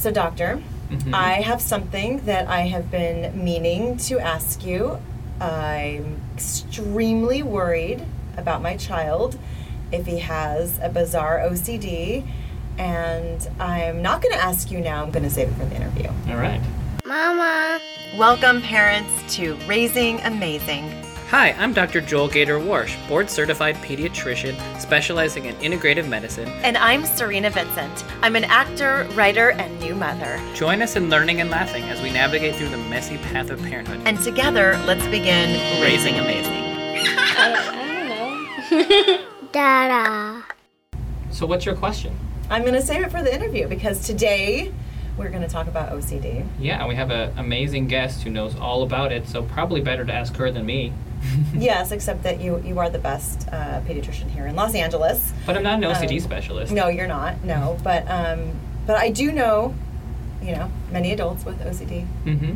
So, doctor, Mhm. I have something that I have been meaning to ask you. I'm extremely worried about my child if he has a bizarre OCD, and I'm not going to ask you now. I'm going to save it for the interview. All right. Mama. Welcome, parents, to Raising Amazing. Hi, I'm Dr. Joel Gator Warsh, board certified pediatrician specializing in integrative medicine. And I'm Serena Vincent. I'm an actor, writer, and new mother. Join us in learning and laughing as we navigate through the messy path of parenthood. And together, let's begin Raising Amazing. I don't know. Dada. So, what's your question? I'm going to save it for the interview because today we're going to talk about OCD. Yeah, we have an amazing guest who knows all about it, so probably better to ask her than me. yes, except that you you are the best uh, pediatrician here in Los Angeles. But I'm not an OCD Um, specialist. No, you're not. No, but um, but I do know, you know, many adults with OCD, Mm-hmm.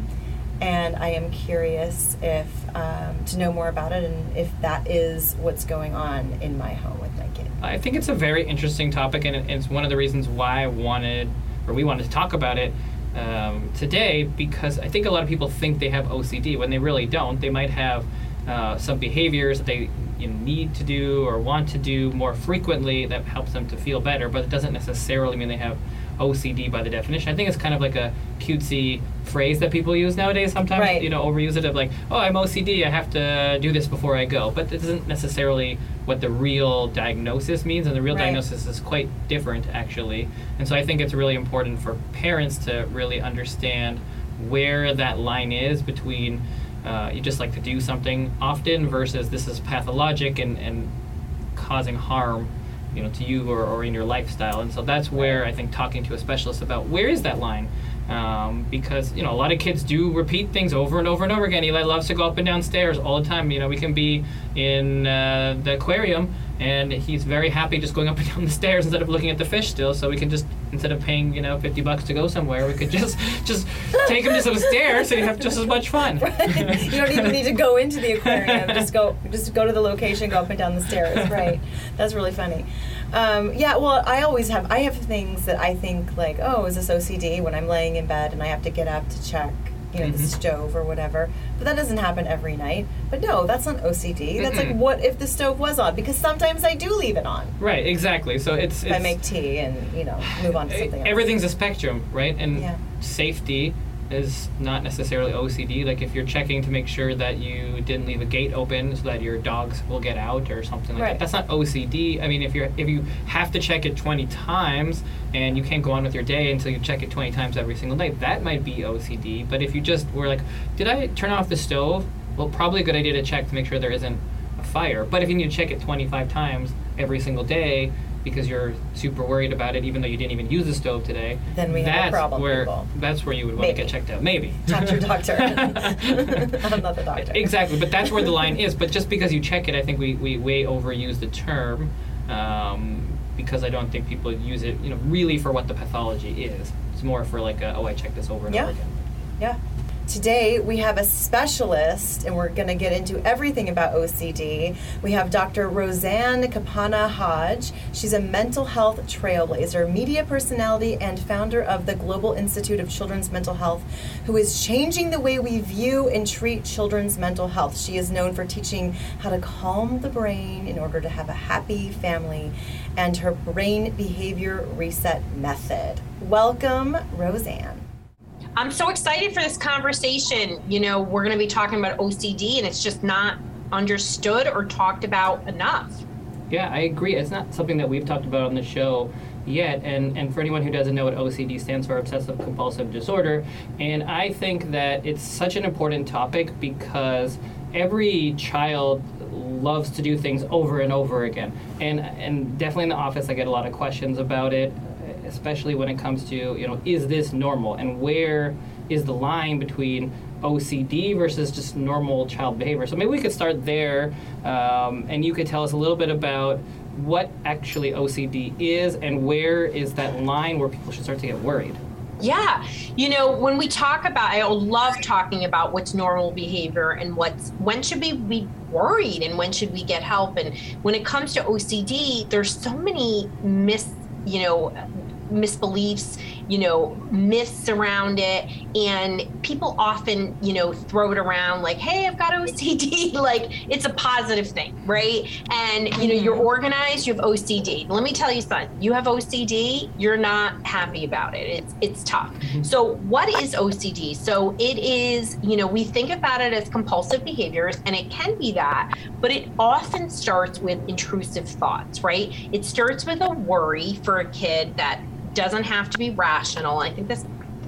and I am curious if um, to know more about it and if that is what's going on in my home with my kid. I think it's a very interesting topic, and it's one of the reasons why I wanted, or we wanted to talk about it um, today, because I think a lot of people think they have OCD when they really don't. They might have uh, some behaviors that they you know, need to do or want to do more frequently that helps them to feel better, but it doesn't necessarily mean they have OCD by the definition. I think it's kind of like a cutesy phrase that people use nowadays sometimes. Right. You know, overuse it of like, oh, I'm OCD, I have to do this before I go. But it isn't necessarily what the real diagnosis means, and the real Right. diagnosis is quite different, actually. And so I think it's really important for parents to really understand where that line is between uh, you just like to do something often versus this is pathologic and, and causing harm you know to you or, or in your lifestyle. And so that's where i think talking to a specialist about where is that line? Um, because you know a lot of kids do repeat things over and over and over again. Eli loves to go up and down stairs all the time. You know we can be in uh, the aquarium and he's very happy just going up and down the stairs instead of looking at the fish still. So we can just instead of paying you know 50 bucks to go somewhere we could just just take him to some stairs and have just as much fun you don't even need to go into the aquarium. Just go, just go to the location, go up and down the stairs. Right. That's really funny. Um, yeah. Well, I always have. I have things that I think like, oh, is this OCD? When I'm laying in bed and I have to get up to check, you know, the Mhm. stove or whatever. But that doesn't happen every night. But no, that's not OCD. That's like, what if the stove was on? Because sometimes I do leave it on. right exactly so it's, If I make tea and you know move on to something else. everything's a spectrum, right? And Yeah. safety is not necessarily OCD. Like if you're checking to make sure that you didn't leave a gate open so that your dogs will get out or something like Right. that. That's not OCD. I mean, if you're if you have to check it 20 times and you can't go on with your day until you check it 20 times every single night, that might be OCD. But if you just were like, did I turn off the stove? Well, probably a good idea to check to make sure there isn't a fire. But if you need to check it 25 times every single day because you're super worried about it, even though you didn't even use the stove today, Then we have a that's problem, Where people. that's where you would want to get checked out. Maybe. Talk to your doctor. I'm not the doctor. Exactly, but that's where the line is. But just because you check it, I think we, we way overuse the term um, because I don't think people use it, you know, really for what the pathology is. It's more for like, a, oh, I checked this over and Yeah. over again. Yeah. Today we have a specialist, and we're going to get into everything about OCD. We have Dr. Roseanne Kapana Hodge. She's a mental health trailblazer, media personality, and founder of the Global Institute of Children's Mental Health, who is changing the way we view and treat children's mental health. She is known for teaching how to calm the brain in order to have a happy family, and her brain behavior reset method. Welcome, Roseann. I'm so excited for this conversation. You know, we're going to be talking about OCD, and it's just not understood or talked about enough. Yeah, I agree. It's not something that we've talked about on the show yet. And, and for anyone who doesn't know what OCD stands for, Obsessive Compulsive Disorder, and I think that it's such an important topic because every child loves to do things over and over again. And, and definitely in the office, I get a lot of questions about it, especially when it comes to, you know, is this normal? And where is the line between OCD versus just normal child behavior. So maybe we could start there, um, and you could tell us a little bit about what actually OCD is and where is that line where people should start to get worried. Yeah. You know, when we talk about, I love talking about what's normal behavior and what's, when should we be worried and when should we get help? And when it comes to OCD, there's so many mis, you know, misbeliefs you know, myths around it. And people often, you know, throw it around like, hey, I've got OCD. like it's a positive thing, right? And, you know, you're mm-hmm. organized, you have OCD. Let me tell you something, you have OCD, you're not happy about it. It's, it's tough. Mm-hmm. So, what is OCD? So, it is, you know, we think about it as compulsive behaviors, and it can be that, but it often starts with intrusive thoughts, right? It starts with a worry for a kid that doesn't have to be rational. I think that's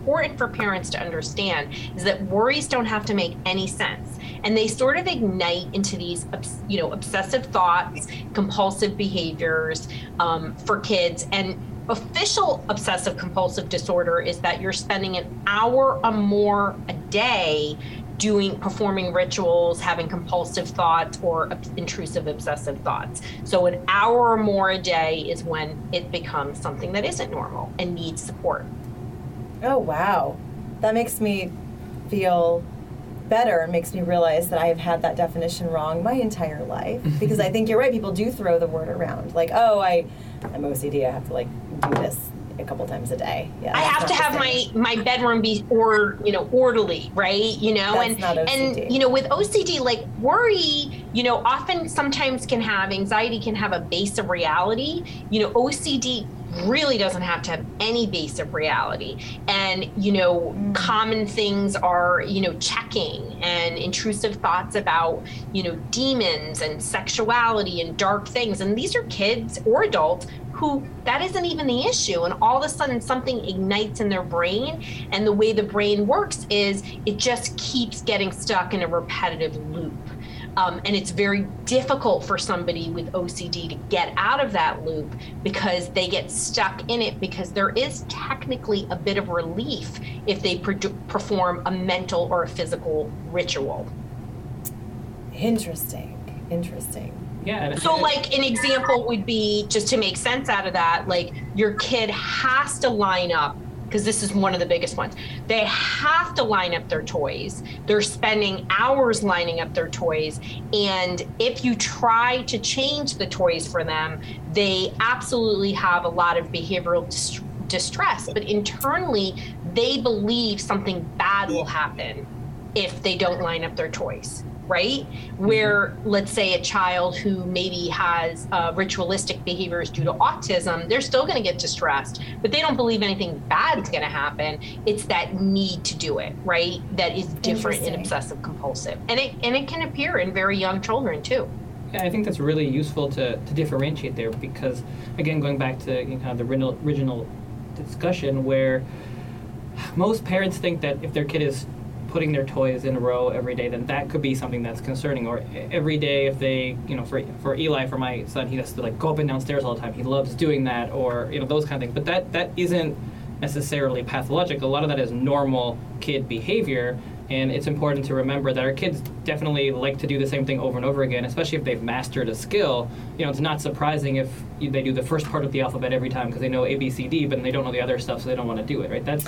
important for parents to understand is that worries don't have to make any sense and they sort of ignite into these you know obsessive thoughts compulsive behaviors um, for kids and official obsessive compulsive disorder is that you're spending an hour or more a day doing performing rituals having compulsive thoughts or intrusive obsessive thoughts. So an hour or more a day is when it becomes something that isn't normal and needs support. Oh wow. That makes me feel better. And makes me realize that I have had that definition wrong my entire life. Because I think you're right people do throw the word around. Like oh I I'm OCD I have to like do this a couple times a day. Yeah, I have to have my my bedroom be or you know orderly, right? You know, that's and and you know with OCD, like worry, you know, often sometimes can have anxiety can have a base of reality. You know, OCD really doesn't have to have any base of reality. And, you know, mm. common things are, you know, checking and intrusive thoughts about, you know, demons and sexuality and dark things. And these are kids or adults who that isn't even the issue and all of a sudden something ignites in their brain and the way the brain works is it just keeps getting stuck in a repetitive loop um, and it's very difficult for somebody with OCD to get out of that loop because they get stuck in it because there is technically a bit of relief if they pro- perform a mental or a physical ritual. Interesting. Interesting. Yeah. So, like, an example would be just to make sense out of that, like, your kid has to line up because this is one of the biggest ones. They have to line up their toys. They're spending hours lining up their toys. And if you try to change the toys for them, they absolutely have a lot of behavioral dist- distress. But internally, they believe something bad will happen if they don't line up their toys right? Mm-hmm. Where, let's say, a child who maybe has uh, ritualistic behaviors due to autism, they're still going to get distressed, but they don't believe anything bad is going to happen. It's that need to do it, right? That is different in obsessive compulsive, and it and it can appear in very young children too. Yeah, I think that's really useful to, to differentiate there because, again, going back to you know, kind of the original, original discussion where most parents think that if their kid is putting their toys in a row every day, then that could be something that's concerning. Or every day, if they, you know, for for Eli, for my son, he has to like go up and downstairs all the time. He loves doing that, or you know, those kind of things. But that that isn't necessarily pathologic. A lot of that is normal kid behavior. And it's important to remember that our kids definitely like to do the same thing over and over again, especially if they've mastered a skill. You know, it's not surprising if they do the first part of the alphabet every time because they know A, B, C, D, but they don't know the other stuff, so they don't want to do it, right? That's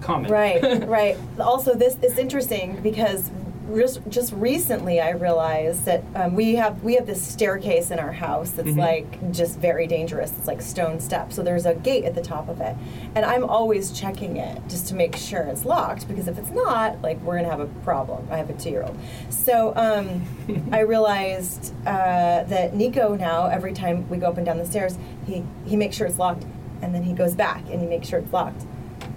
common. Right, right. Also, this is interesting because just, just recently I realized that um, we have we have this staircase in our house that's mm-hmm. like just very dangerous. It's like stone steps. So there's a gate at the top of it, and I'm always checking it just to make sure it's locked because if it's not, like we're gonna have a problem. I have a two year old, so um, I realized uh, that Nico now every time we go up and down the stairs, he he makes sure it's locked, and then he goes back and he makes sure it's locked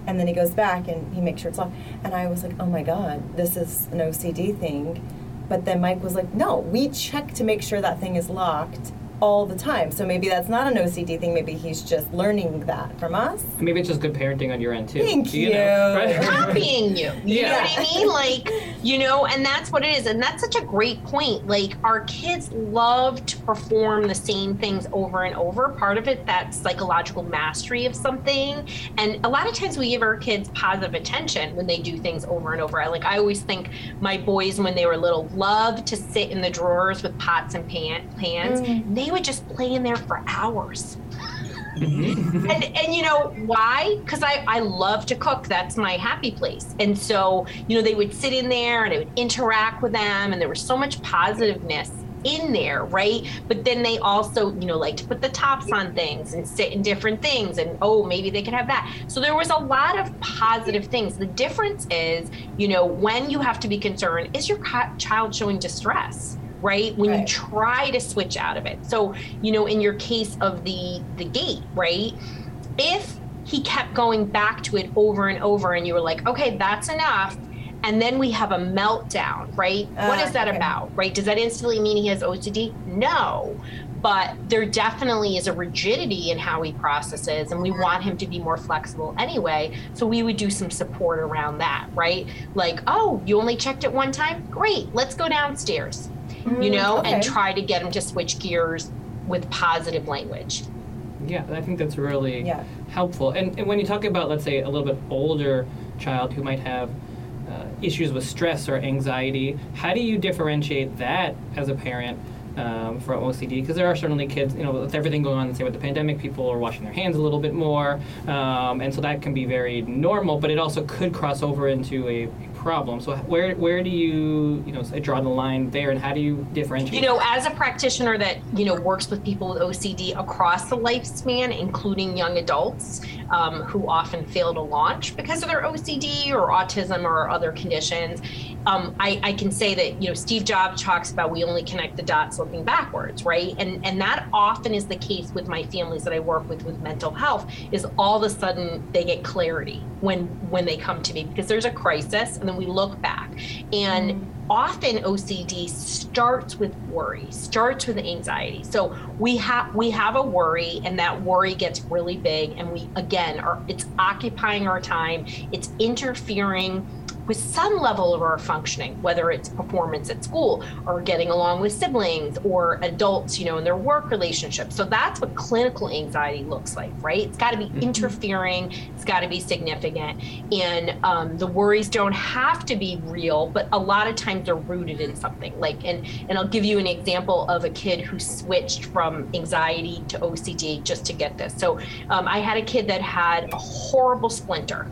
and then he goes back and he makes sure it's locked. And I was like, oh my God, this is an OCD thing. But then Mike was like, no, we check to make sure that thing is locked all the time. So maybe that's not an OCD thing. Maybe he's just learning that from us. Maybe it's just good parenting on your end too. Thank you. you. Know, right? Copying you. You yeah. know what I mean? Like, you know, and that's what it is. And that's such a great point. Like, our kids love to perform the same things over and over. Part of it, that psychological mastery of something. And a lot of times we give our kids positive attention when they do things over and over. I like, I always think my boys, when they were little, loved to sit in the drawers with pots and pan, pans. Mm. They would just play in there for hours. Mm-hmm. and and you know why? Because I I love to cook. That's my happy place. And so you know they would sit in there and I would interact with them, and there was so much positiveness in there, right? But then they also, you know, like to put the tops on things and sit in different things and oh, maybe they could have that. So there was a lot of positive things. The difference is, you know, when you have to be concerned, is your child showing distress? Right when right. you try to switch out of it so you know in your case of the the gate right if he kept going back to it over and over and you were like okay that's enough and then we have a meltdown, right? Uh, what is that okay. about, right? Does that instantly mean he has OCD? No. But there definitely is a rigidity in how he processes, and we want him to be more flexible anyway. So we would do some support around that, right? Like, oh, you only checked it one time? Great, let's go downstairs, you know, okay. and try to get them to switch gears with positive language. Yeah, I think that's really yeah. helpful. And, and when you talk about, let's say, a little bit older child who might have uh, issues with stress or anxiety. How do you differentiate that as a parent um, from OCD? Because there are certainly kids, you know, with everything going on, say with the pandemic, people are washing their hands a little bit more, um, and so that can be very normal. But it also could cross over into a problem. So where where do you you know draw the line there, and how do you differentiate? You know, as a practitioner that you know works with people with OCD across the lifespan, including young adults um, who often fail to launch because of their OCD or autism or other conditions. Um, I, I, can say that you know Steve Jobs talks about we only connect the dots looking backwards, right? And and that often is the case with my families that I work with with mental health. Is all of a sudden they get clarity when when they come to me because there's a crisis and we look back and mm. often OCD starts with worry, starts with anxiety. So we have we have a worry and that worry gets really big and we again are it's occupying our time, it's interfering with some level of our functioning, whether it's performance at school or getting along with siblings or adults, you know, in their work relationships. So that's what clinical anxiety looks like, right? It's got to be mm-hmm. interfering, it's got to be significant. And um, the worries don't have to be real, but a lot of times they're rooted in something. Like, and, and I'll give you an example of a kid who switched from anxiety to OCD just to get this. So um, I had a kid that had a horrible splinter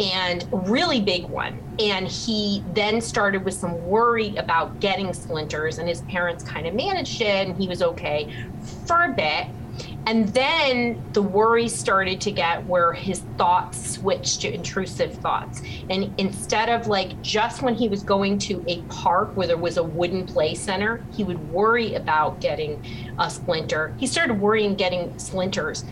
and really big one. And he then started with some worry about getting splinters, and his parents kind of managed it, and he was okay for a bit. And then the worry started to get where his thoughts switched to intrusive thoughts. And instead of like just when he was going to a park where there was a wooden play center, he would worry about getting a splinter. He started worrying getting splinters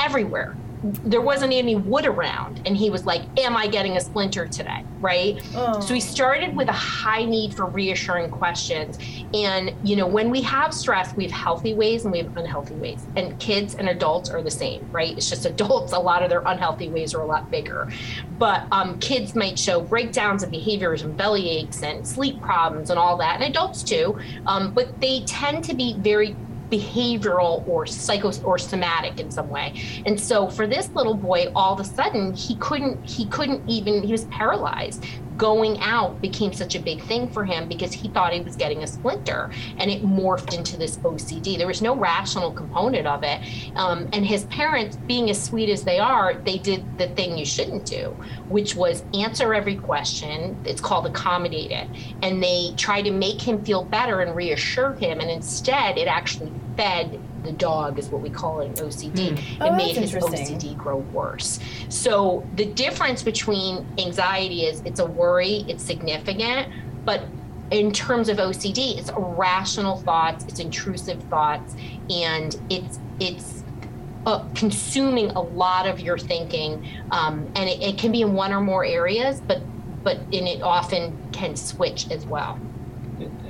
everywhere there wasn't any wood around. And he was like am i getting a splinter today? Right? Oh. so he started with a high need for reassuring questions. And you know when we have stress we have healthy ways and we have unhealthy ways. And kids and adults are the same right? It's just adults a lot of their unhealthy ways are a lot bigger. But um, kids might show breakdowns of behaviors and belly aches and sleep problems and all that. And adults too. Um, but they tend to be very behavioral or psycho or somatic in some way. And so for this little boy, all of a sudden he couldn't he couldn't even he was paralyzed going out became such a big thing for him because he thought he was getting a splinter and it morphed into this OCD. There was no rational component of it. Um, and his parents, being as sweet as they are, they did the thing you shouldn't do, which was answer every question. It's called accommodate it. And they tried to make him feel better and reassure him. And instead, it actually fed the dog is what we call it in OCD. Mm. Oh, it made his OCD grow worse. So the difference between anxiety is it's a worry, it's significant, but in terms of OCD, it's irrational thoughts, it's intrusive thoughts, and it's it's uh, consuming a lot of your thinking, um, and it, it can be in one or more areas, but but and it often can switch as well.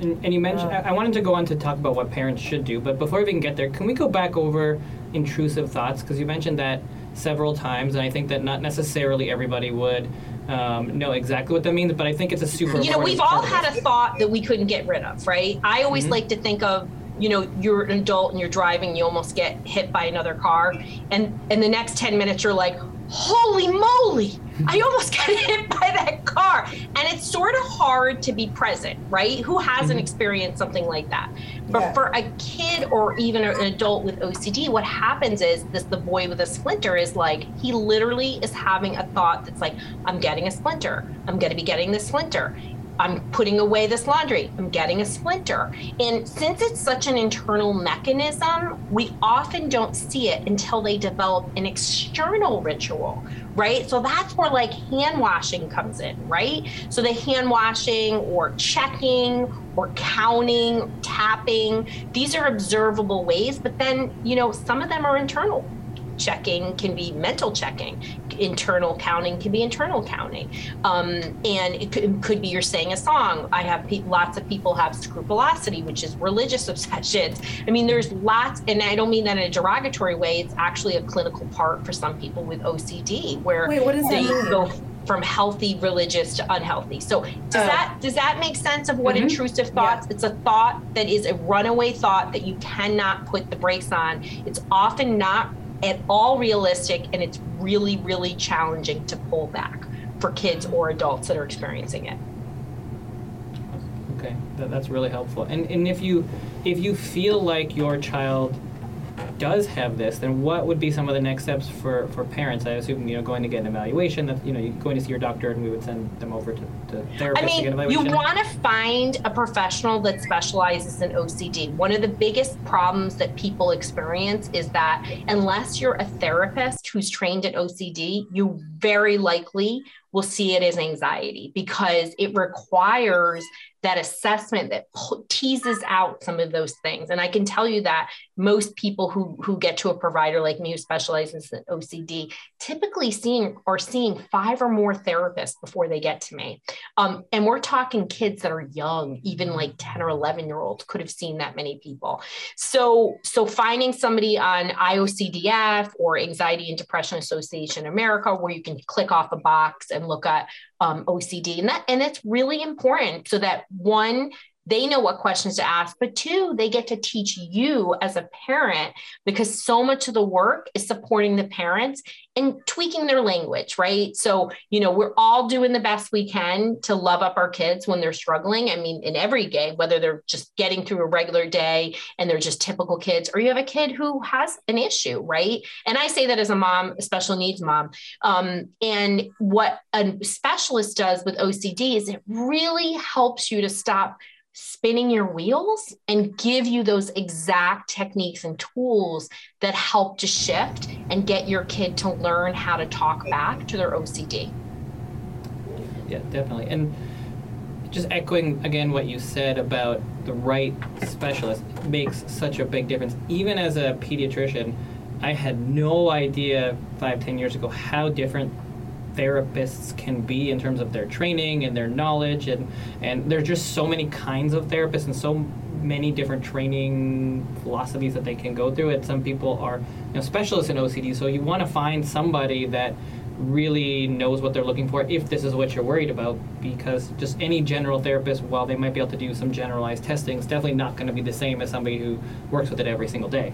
And, and you mentioned, I, I wanted to go on to talk about what parents should do, but before we can get there, can we go back over intrusive thoughts? Because you mentioned that several times, and I think that not necessarily everybody would um, know exactly what that means, but I think it's a super. You know, we've all had a thought that we couldn't get rid of, right? I always mm-hmm. like to think of you know you're an adult and you're driving you almost get hit by another car and and the next 10 minutes you're like holy moly I almost got hit by that car. And it's sort of hard to be present, right? Who hasn't mm-hmm. experienced something like that? But yeah. for a kid or even an adult with OCD, what happens is this the boy with a splinter is like, he literally is having a thought that's like, I'm getting a splinter. I'm going to be getting this splinter I'm putting away this laundry, I'm getting a splinter. And since it's such an internal mechanism, we often don't see it until they develop an external ritual, right? So that's where like hand washing comes in, right? So the hand washing or checking or counting, tapping, these are observable ways, but then, you know, some of them are internal checking can be mental checking internal counting can be internal counting. Um, and it could, could, be you're saying a song. I have pe- lots of people have scrupulosity which is religious obsessions. I mean there's lots and i don't mean that in a derogatory way it's actually a clinical part for some people with ocd where Wait, what does they that mean? go from healthy religious to unhealthy. So does Oh. that does that make sense of what Mhm. intrusive thoughts? It's a thought that is a runaway thought that you cannot put the brakes on. It's often not at all realistic and it's really really challenging to pull back for kids or adults that are experiencing it Okay, that, that's really helpful. And and if you if you feel like your child does have this, then what would be some of the next steps for, for parents? I assume you know going to get an evaluation. That you know you're going to see your doctor, and we would send them over to, to therapists I to get an mean, you want to find a professional that specializes in OCD. One of the biggest problems that people experience is that unless you're a therapist who's trained in OCD, you very likely will see it as anxiety because it requires that assessment that teases out some of those things. And I can tell you that most people who who get to a provider like me who specializes in OCD typically seeing are seeing five or more therapists before they get to me. Um, and we're talking kids that are young, even like 10 or 11 year olds could have seen that many people. So, so finding somebody on IOCDF or Anxiety and Depression Association America, where you can click off a box and look at um, OCD, and that and it's really important so that one they know what questions to ask, but two, they get to teach you as a parent because so much of the work is supporting the parents and tweaking their language, right? So, you know, we're all doing the best we can to love up our kids when they're struggling. I mean, in every day, whether they're just getting through a regular day and they're just typical kids, or you have a kid who has an issue, right? And I say that as a mom, a special needs mom. Um, and what a specialist does with OCD is it really helps you to stop spinning your wheels and give you those exact techniques and tools that help to shift and get your kid to learn how to talk back to their OCD. Yeah, definitely. And just echoing again what you said about the right specialist makes such a big difference. Even as a pediatrician, I had no idea five, ten years ago how different therapists can be in terms of their training and their knowledge and and there's just so many kinds of therapists and so many different training philosophies that they can go through and some people are you know specialists in OCD so you want to find somebody that really knows what they're looking for if this is what you're worried about because just any general therapist while they might be able to do some generalized testing is definitely not going to be the same as somebody who works with it every single day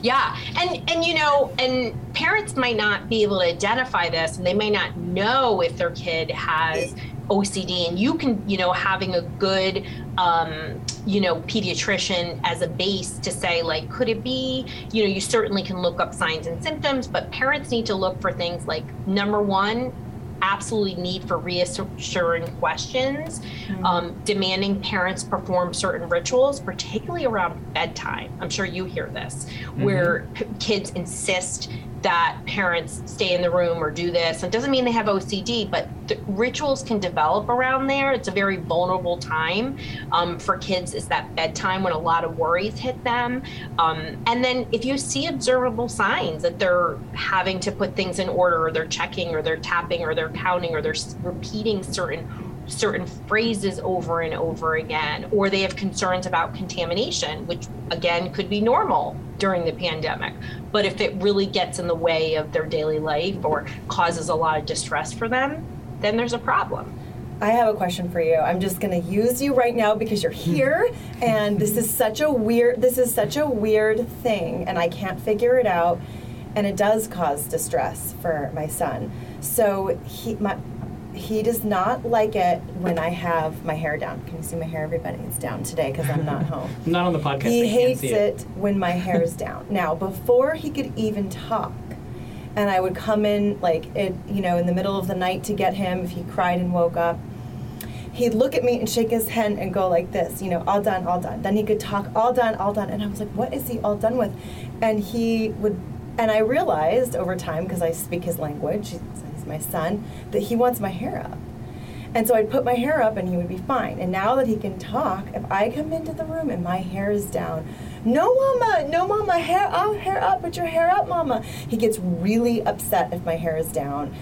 Yeah, and and you know, and parents might not be able to identify this, and they may not know if their kid has OCD. And you can, you know, having a good, um, you know, pediatrician as a base to say, like, could it be? You know, you certainly can look up signs and symptoms, but parents need to look for things like number one. Absolutely need for reassuring questions, um, demanding parents perform certain rituals, particularly around bedtime. I'm sure you hear this, where p- kids insist that parents stay in the room or do this. It doesn't mean they have OCD, but rituals can develop around there. It's a very vulnerable time um, for kids. Is that bedtime when a lot of worries hit them? Um, and then if you see observable signs that they're having to put things in order, or they're checking, or they're tapping, or they're counting, or they're repeating certain certain phrases over and over again, or they have concerns about contamination, which again could be normal during the pandemic. But if it really gets in the way of their daily life or causes a lot of distress for them, then there's a problem. I have a question for you. I'm just going to use you right now because you're hmm. here and this is such a weird this is such a weird thing and I can't figure it out and it does cause distress for my son. So he my he does not like it when I have my hair down. Can you see my hair everybody? It's down today cuz I'm not home. not on the podcast He hates see it when my hair is down. Now, before he could even talk, and I would come in like it, you know, in the middle of the night to get him if he cried and woke up. he'd look at me and shake his head and go like this, you know, all done, all done. Then he could talk, all done, all done. And I was like, what is he all done with? And he would, and I realized over time, because I speak his language, my son, that he wants my hair up. And so I'd put my hair up and he would be fine. And now that he can talk, if I come into the room and my hair is down, no mama, no mama, hair up, hair up, put your hair up, mama. He gets really upset if my hair is down.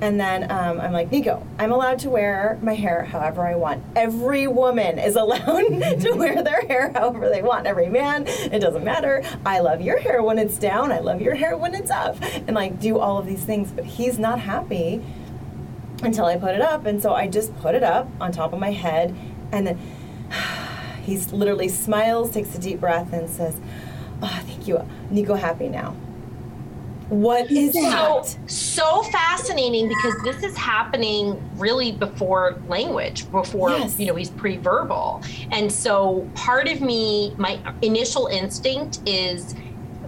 And then um, I'm like, Nico, I'm allowed to wear my hair however I want. Every woman is allowed to wear their hair however they want. Every man, it doesn't matter. I love your hair when it's down. I love your hair when it's up. And like do all of these things. But he's not happy until I put it up. And so I just put it up on top of my head. And then he literally smiles, takes a deep breath, and says, Oh, thank you. Nico happy now. What is so that? so fascinating because this is happening really before language before Yes. you know he's pre-verbal and so part of me my initial instinct is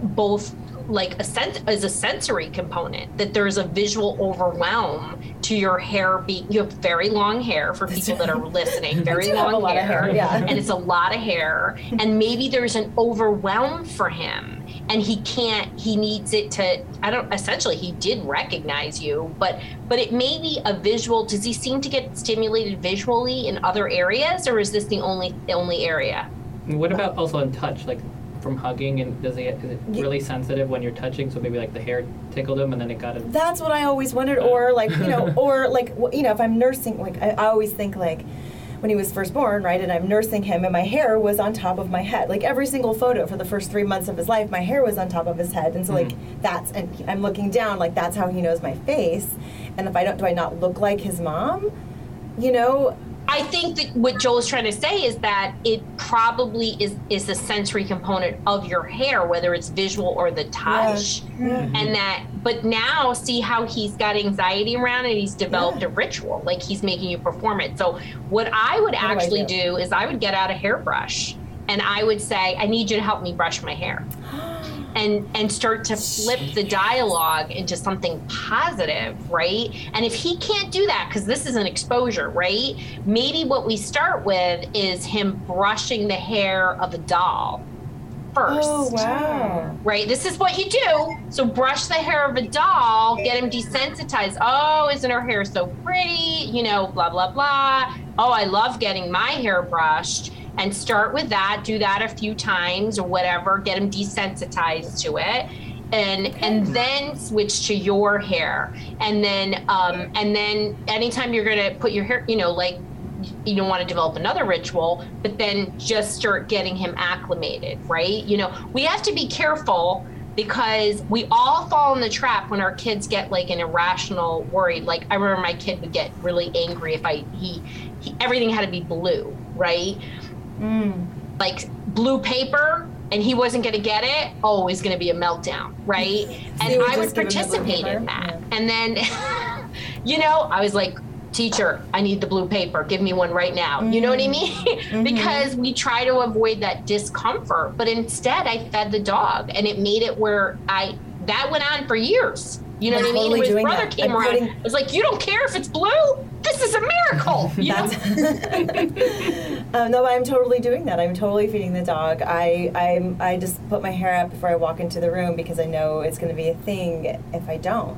both like a sense as a sensory component that there's a visual overwhelm to your hair being you have very long hair for people that are listening very long of hair, yeah. and it's a lot of hair and maybe there's an overwhelm for him and he can't he needs it to i don't essentially he did recognize you but but it may be a visual does he seem to get stimulated visually in other areas or is this the only the only area what about also in touch, like from hugging? And does he is it Ye- really sensitive when you're touching? So maybe like the hair tickled him, and then it got him. That's what I always wondered. Or like, you know, or like, you know, if I'm nursing, like, I, I always think like, when he was first born, right, and I'm nursing him, and my hair was on top of my head. Like every single photo for the first three months of his life, my hair was on top of his head, and so like mm. that's, and I'm looking down, like that's how he knows my face. And if I don't, do I not look like his mom? You know, I think that what Joel is trying to say is that it probably is is a sensory component of your hair, whether it's visual or the touch, mm-hmm. and that. But now, see how he's got anxiety around it. He's developed a ritual, like he's making you perform it. So, what I would do I actually do? do is I would get out a hairbrush and I would say, "I need you to help me brush my hair." and and start to flip the dialogue into something positive right and if he can't do that because this is an exposure right maybe what we start with is him brushing the hair of a doll first oh wow, right? This is what you do. So brush the hair of a doll, get him desensitized. Oh, isn't her hair so pretty? You know, blah blah blah. Oh, I love getting my hair brushed. And start with that. Do that a few times or whatever. Get them desensitized to it. And and then switch to your hair. And then um, and then anytime you're gonna put your hair, you know, like you don't want to develop another ritual, but then just start getting him acclimated, right? You know, we have to be careful because we all fall in the trap when our kids get like an irrational worry. Like I remember my kid would get really angry if I he, he everything had to be blue, right? Like blue paper and he wasn't going to get it, oh, it was going to be a meltdown, right? And I would just give him the blue participate in that. Yeah. And then, you know, I was like, teacher, I need the blue paper. Give me one right now. You know what I mean? Mm-hmm. because we try to avoid that discomfort. But instead, I fed the dog and it made it where I, that went on for years. You know I'm what I mean? totally When his brother that. came I'm around. putting- I was like, you don't care if it's blue? This is a miracle. You know? Um, no, I'm totally doing that. I'm totally feeding the dog. I I'm, I just put my hair up before I walk into the room because I know it's going to be a thing if I don't.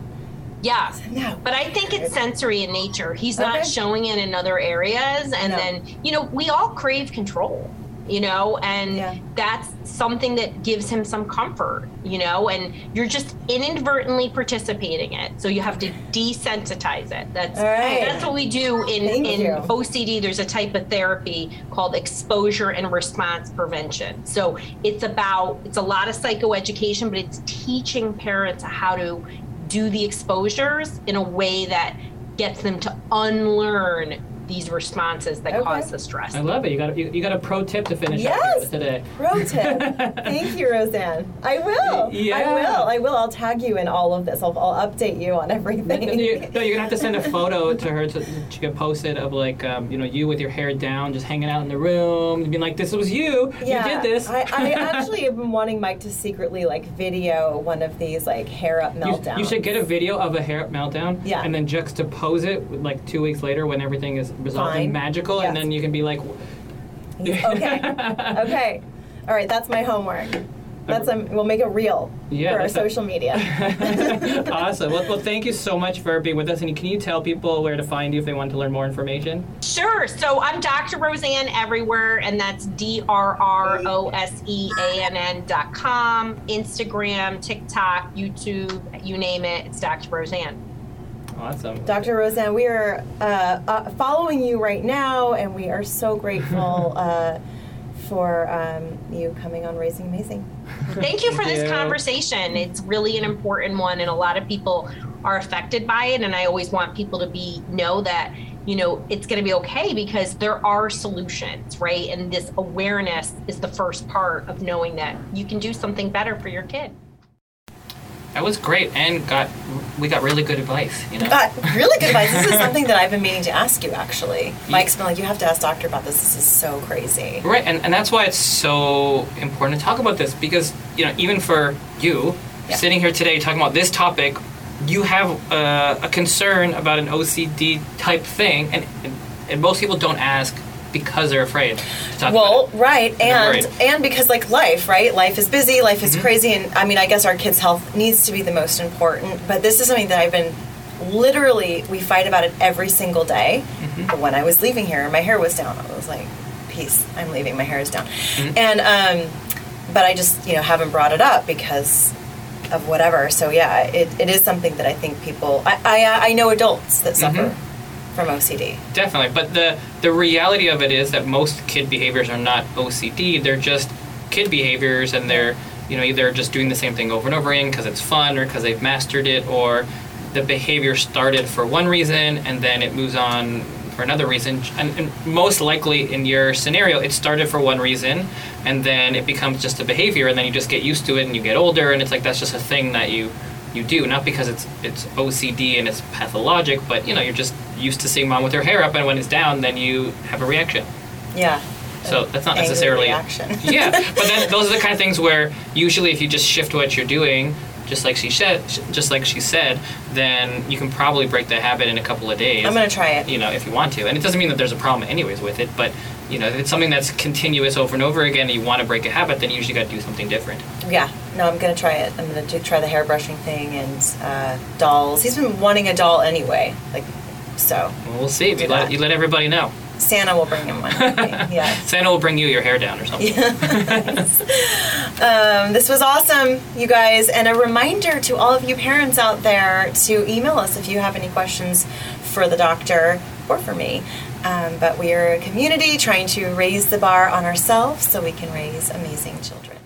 Yeah. No. But I think it's sensory in nature. He's not Okay. showing it in other areas. And No. then, you know, we all crave control, you know, and Yeah. that's something that gives him some comfort, you know, and you're just inadvertently participating it. So you have to desensitize it. That's right. that's what we do in, Thank in you. OCD. There's a type of therapy called exposure and response prevention. So it's about it's a lot of psychoeducation, but it's teaching parents how to do the exposures in a way that gets them to unlearn these responses that Okay. cause the stress. I love it. You got you, you got a pro tip to finish Yes. up with today. Pro tip. Thank you, Roseann. I will. I will. I will. I'll tag you in all of this. I'll, I'll update you on No, everything. you, no, you're gonna have to send a photo to her to she can post it of like um, you know you with your hair down, just hanging out in the room, and being like, "This was you. yeah, You did this." I, I actually have been wanting Mike to secretly like video one of these like hair up You, meltdowns. you should get a video of a hair up meltdown Yeah. and then juxtapose it with, like two weeks later when everything is resolved Fine. in magical, Yes. and then you can be like, okay. Okay. All right, that's my homework. That's um, we'll make it real Yeah, for our social media. awesome. Well, well, thank you so much for being with us. And can you tell people where to find you if they want to learn more information? Sure. So I'm Dr. Roseann everywhere, and that's D R R O S E A N N dot com, Instagram, TikTok, YouTube, you name it. It's Dr. Roseann. Awesome. Dr. Roseann, we are uh, uh, following you right now, and we are so grateful uh, for um, you coming on Raising Amazing. Thank you for Thank this you. conversation. It's really an important one, and a lot of people are affected by it. And I always want people to be know that you know it's going to be okay because there are solutions, right? And this awareness is the first part of knowing that you can do something better for your kid. That was great, and got we got really good advice. You know. Uh, really good advice. This is something that I've been meaning to ask you, actually. Mike's been like, you have to ask Doctor about this. This is so crazy. Right, and, and that's why it's so important to talk about this because, you know, even for you, Yeah. sitting here today talking about this topic, you have uh, a concern about an OCD type thing, and, and, and most people don't ask because they're afraid Well, right, and and because like life, right? Life is busy, life Mm-hmm. is crazy, and I mean, I guess our kids' health needs to be the most important. But this is something that I've been literally we fight about it every single day. Mm-hmm. But when I was leaving here, my hair was down. I was like, "Peace, I'm leaving. My hair is down," Mm-hmm. and um, but I just you know haven't brought it up because of whatever. So yeah, it, it is something that I think people. I I, I know adults that suffer Mhm. From OCD. Definitely, but the the reality of it is that most kid behaviors are not OCD. They're just kid behaviors, and they're you know either just doing the same thing over and over again because it's fun, or because they've mastered it, or the behavior started for one reason and then it moves on for another reason. And, and most likely in your scenario, it started for one reason, and then it becomes just a behavior, and then you just get used to it, and you get older, and it's like that's just a thing that you you do not because it's it's OCD and it's pathologic, but you know you're just used to seeing mom with her hair up, and when it's down, then you have a reaction. Yeah. So that's not necessarily reaction. yeah, but then those are the kind of things where usually if you just shift what you're doing, just like she said, just like she said, then you can probably break the habit in a couple of days. I'm gonna try it. You know, if you want to, and it doesn't mean that there's a problem anyways with it, but you know, if it's something that's continuous over and over again, and you want to break a habit, then you usually got to do something different. Yeah, no, I'm gonna try it. I'm gonna do, try the hairbrushing thing and uh, dolls. He's been wanting a doll anyway, like so. Well, we'll see. You let, that. you let everybody know. Santa will bring him one. yeah. Santa will bring you your hair down or something. Um, this was awesome, you guys, and a reminder to all of you parents out there to email us if you have any questions for the doctor or for me. Um, but we are a community trying to raise the bar on ourselves so we can raise amazing children.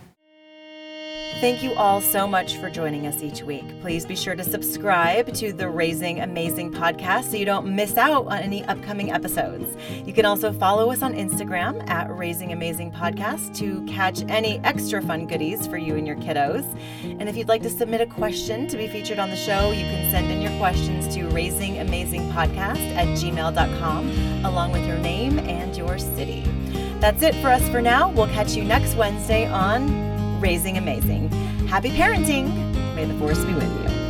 Thank you all so much for joining us each week. Please be sure to subscribe to the Raising Amazing podcast so you don't miss out on any upcoming episodes. You can also follow us on Instagram at Raising Amazing Podcast to catch any extra fun goodies for you and your kiddos. And if you'd like to submit a question to be featured on the show, you can send in your questions to raisingamazingpodcast at gmail.com along with your name and your city. That's it for us for now. We'll catch you next Wednesday on Raising Amazing. Happy parenting. May the force be with you.